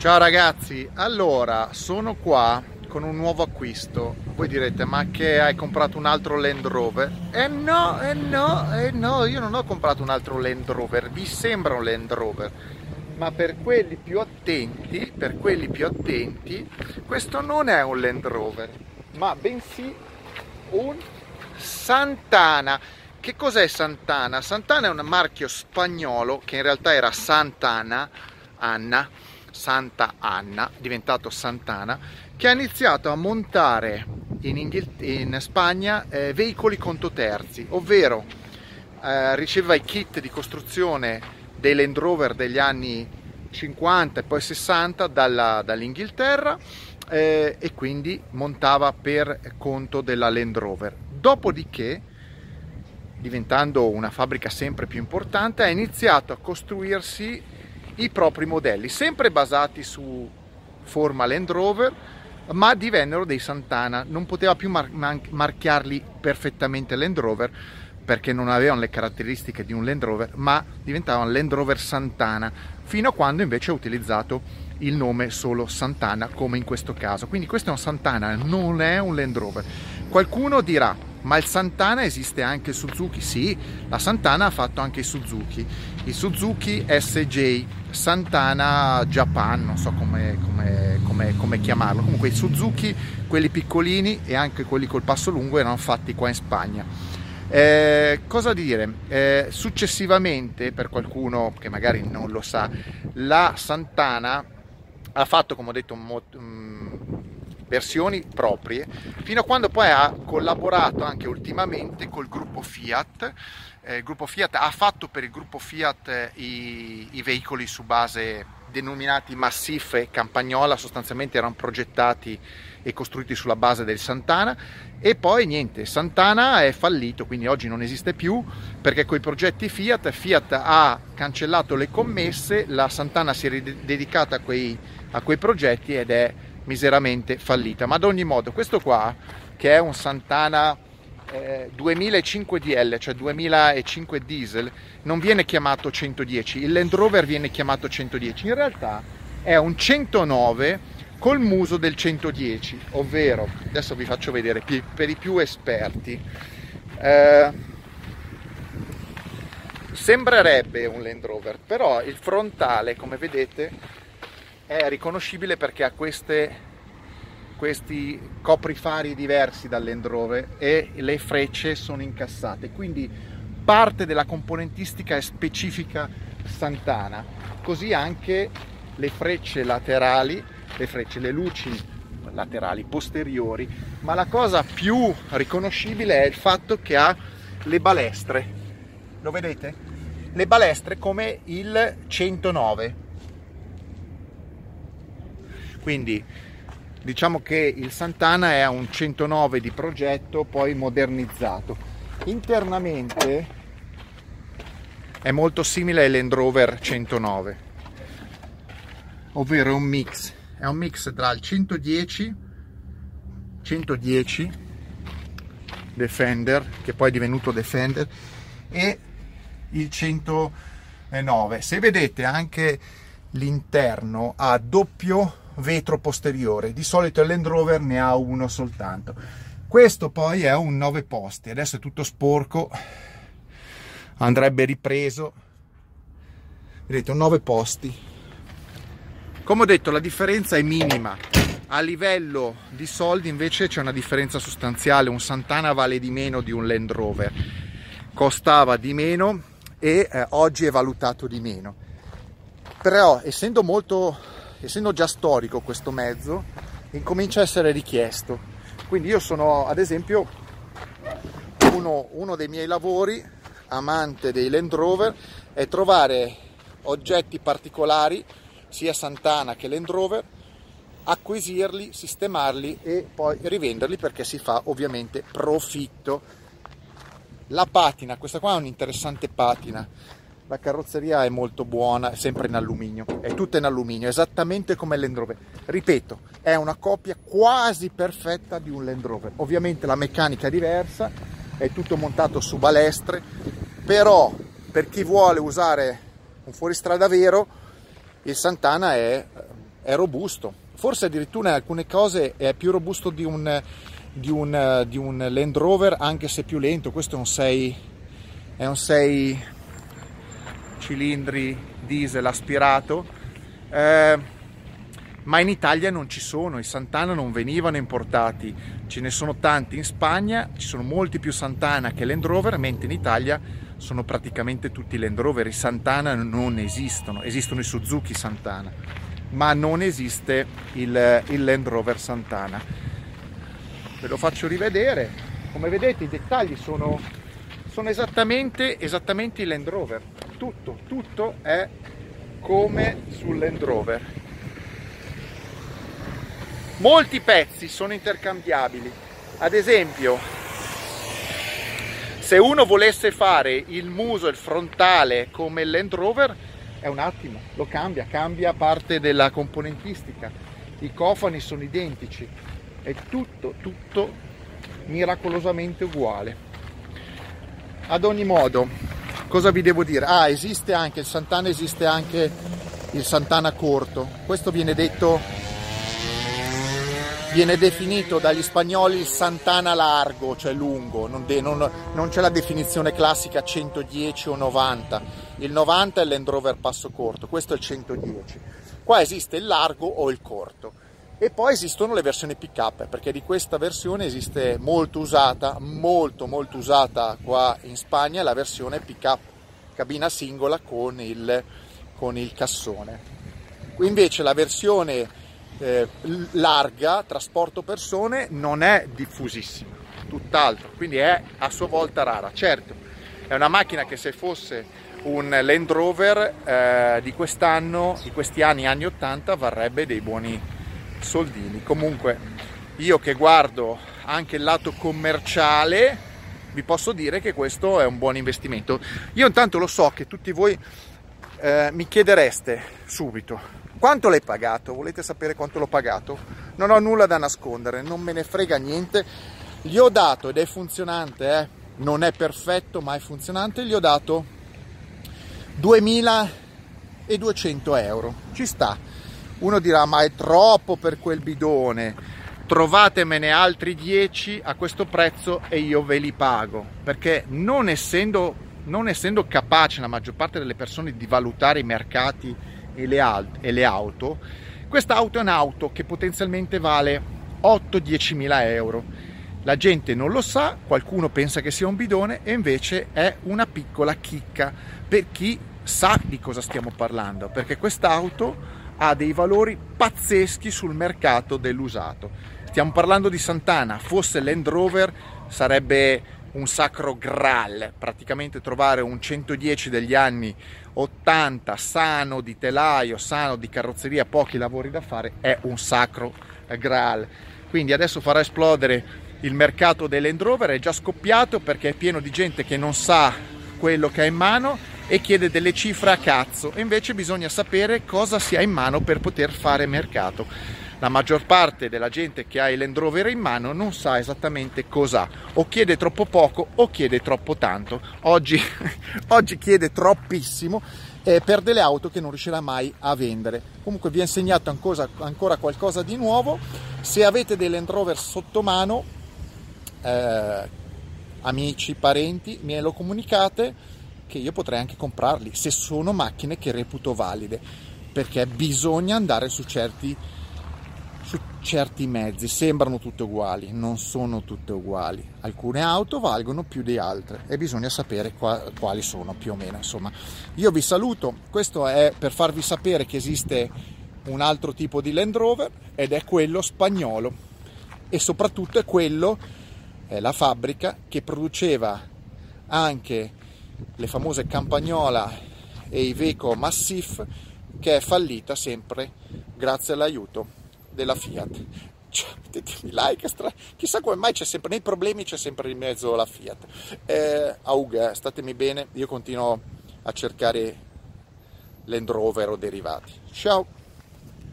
Ciao ragazzi, allora sono qua con un nuovo acquisto. Voi direte, ma che hai comprato un altro Land Rover? Eh no, eh no, eh no, io non ho comprato un altro Land Rover, vi sembra un Land Rover. Ma per quelli più attenti, per quelli più attenti, questo non è un Land Rover, ma bensì un Santana. Che cos'è Santana? Santana è un marchio spagnolo che in realtà era Santana, Anna, Santa Anna, diventato Santana, che ha iniziato a montare in, Inghil- in Spagna eh, veicoli conto terzi, ovvero eh, riceveva i kit di costruzione dei Land Rover degli anni 50 e poi 60 dalla, dall'Inghilterra eh, e quindi montava per conto della Land Rover. Dopodiché, diventando una fabbrica sempre più importante, ha iniziato a costruirsi i propri modelli, sempre basati su forma Land Rover, ma divennero dei Santana, non poteva più mar- marchiarli perfettamente Land Rover perché non avevano le caratteristiche di un Land Rover, ma diventavano Land Rover Santana, fino a quando invece ha utilizzato il nome solo Santana, come in questo caso. Quindi questo è un Santana, non è un Land Rover. Qualcuno dirà, ma il Santana esiste anche il Suzuki? Sì, la Santana ha fatto anche i Suzuki, i Suzuki SJ, Santana Japan, non so come, come, come, come, chiamarlo, comunque i Suzuki, quelli piccolini e anche quelli col passo lungo erano fatti qua in Spagna. Eh, cosa dire? Eh, successivamente, per qualcuno che magari non lo sa, la Santana ha fatto, come ho detto, mo- versioni proprie, fino a quando poi ha collaborato anche ultimamente col gruppo Fiat. Eh, il gruppo Fiat ha fatto per il gruppo Fiat eh, i, i veicoli su base denominati Massif e Campagnola, sostanzialmente erano progettati e costruiti sulla base del Santana e poi niente, Santana è fallito, quindi oggi non esiste più perché con i progetti Fiat, Fiat ha cancellato le commesse, la Santana si è dedicata a quei, a quei progetti ed è miseramente fallita. Ma ad ogni modo, questo qua, che è un Santana eh, 2005 DL, cioè 2005 diesel, non viene chiamato 110, il Land Rover viene chiamato 110, in realtà è un 109 col muso del 110, ovvero, adesso vi faccio vedere per i più esperti, eh, sembrerebbe un Land Rover, però il frontale, come vedete, è riconoscibile perché ha queste, questi coprifari diversi dal Rover e le frecce sono incassate, quindi parte della componentistica è specifica Santana, così anche le frecce laterali, le frecce, le luci laterali posteriori, ma la cosa più riconoscibile è il fatto che ha le balestre. Lo vedete? Le balestre come il 109 quindi diciamo che il Santana è un 109 di progetto poi modernizzato. Internamente è molto simile ai Land Rover 109, ovvero è un mix, è un mix tra il 110 110 Defender, che poi è divenuto Defender, e il 109. Se vedete anche l'interno ha doppio vetro posteriore. Di solito il Land Rover ne ha uno soltanto. Questo poi è un 9 posti, adesso è tutto sporco, andrebbe ripreso. Vedete, un 9 posti. Come ho detto, la differenza è minima. A livello di soldi invece c'è una differenza sostanziale. Un Santana vale di meno di un Land Rover, costava di meno e eh, oggi è valutato di meno. Però essendo molto essendo già storico questo mezzo, incomincia a essere richiesto. Quindi io sono ad esempio uno, uno dei miei lavori, amante dei Land Rover, è trovare oggetti particolari, sia Santana che Land Rover, acquisirli, sistemarli e poi rivenderli perché si fa ovviamente profitto. La patina, questa qua è un'interessante patina la carrozzeria è molto buona, sempre in alluminio, è tutta in alluminio, esattamente come il Land Rover. Ripeto, è una copia quasi perfetta di un Land Rover. Ovviamente la meccanica è diversa, è tutto montato su balestre, però per chi vuole usare un fuoristrada vero, il Santana è è robusto, forse addirittura in alcune cose è più robusto di un, di un, di un Land Rover anche se più lento, questo è un 6, è un 6 cilindri diesel aspirato, eh, ma in Italia non ci sono, i Santana non venivano importati, ce ne sono tanti in Spagna, ci sono molti più Santana che Land Rover, mentre in Italia sono praticamente tutti Land Rover, i Santana non esistono, esistono i Suzuki Santana, ma non esiste il, il Land Rover Santana. Ve lo faccio rivedere, come vedete i dettagli sono, sono esattamente, esattamente i Land Rover, tutto, tutto è come sul Land Rover. Molti pezzi sono intercambiabili, ad esempio se uno volesse fare il muso il frontale come il Land Rover è un attimo, lo cambia, cambia parte della componentistica, i cofani sono identici, è tutto, tutto miracolosamente uguale. Ad ogni modo, cosa vi devo dire? Ah, esiste anche il Santana, esiste anche il Santana corto. Questo viene detto, viene definito dagli spagnoli il Santana largo, cioè lungo, non, de, non, non c'è la definizione classica 110 o 90. Il 90 è il Land Rover passo corto, questo è il 110. Qua esiste il largo o il corto. E poi esistono le versioni pick up, perché di questa versione esiste molto usata, molto molto usata qua in Spagna, la versione pick up cabina singola con il, con il cassone. Invece la versione eh, larga, trasporto persone, non è diffusissima, tutt'altro, quindi è a sua volta rara. Certo, è una macchina che se fosse un Land Rover eh, di quest'anno, di questi anni, anni 80, varrebbe dei buoni soldini. Comunque io che guardo anche il lato commerciale, vi posso dire che questo è un buon investimento. Io intanto lo so che tutti voi eh, mi chiedereste subito quanto l'hai pagato? Volete sapere quanto l'ho pagato? Non ho nulla da nascondere, non me ne frega niente. Gli ho dato, ed è funzionante, eh? non è perfetto ma è funzionante, gli ho dato 2200 euro. Ci sta. Uno dirà ma è troppo per quel bidone. Trovatemene altri 10 a questo prezzo e io ve li pago. Perché non essendo, non essendo capace la maggior parte delle persone di valutare i mercati e le, alt- e le auto questa auto è un'auto che potenzialmente vale 8-10 mila euro. La gente non lo sa, qualcuno pensa che sia un bidone e invece è una piccola chicca per chi sa di cosa stiamo parlando perché quest'auto ha dei valori pazzeschi sul mercato dell'usato Stiamo parlando di Santana, fosse Land Rover sarebbe un sacro graal, praticamente trovare un 110 degli anni 80 sano di telaio, sano di carrozzeria, pochi lavori da fare, è un sacro graal. Quindi adesso farà esplodere il mercato dei Rover, è già scoppiato perché è pieno di gente che non sa quello che ha in mano e chiede delle cifre a cazzo e invece bisogna sapere cosa si ha in mano per poter fare mercato la maggior parte della gente che ha il Land Rover in mano non sa esattamente cos'ha, o chiede troppo poco o chiede troppo tanto. Oggi, oggi chiede troppissimo eh, per delle auto che non riuscirà mai a vendere. Comunque vi ho insegnato ancora, ancora qualcosa di nuovo. Se avete dei Land Rover sotto mano, eh, amici, parenti, me lo comunicate che io potrei anche comprarli se sono macchine che reputo valide perché bisogna andare su certi su certi mezzi sembrano tutte uguali, non sono tutte uguali. Alcune auto valgono più di altre e bisogna sapere qua, quali sono più o meno. Insomma, io vi saluto. Questo è per farvi sapere che esiste un altro tipo di Land Rover ed è quello spagnolo e soprattutto è quello è la fabbrica che produceva anche le famose Campagnola e i Veco Massif che è fallita sempre grazie all'aiuto della Fiat. Cioè, mettetemi like, stra... chissà come mai c'è sempre, nei problemi c'è sempre in mezzo la Fiat. Eh, auga, statemi bene, io continuo a cercare Land Rover o derivati. Ciao!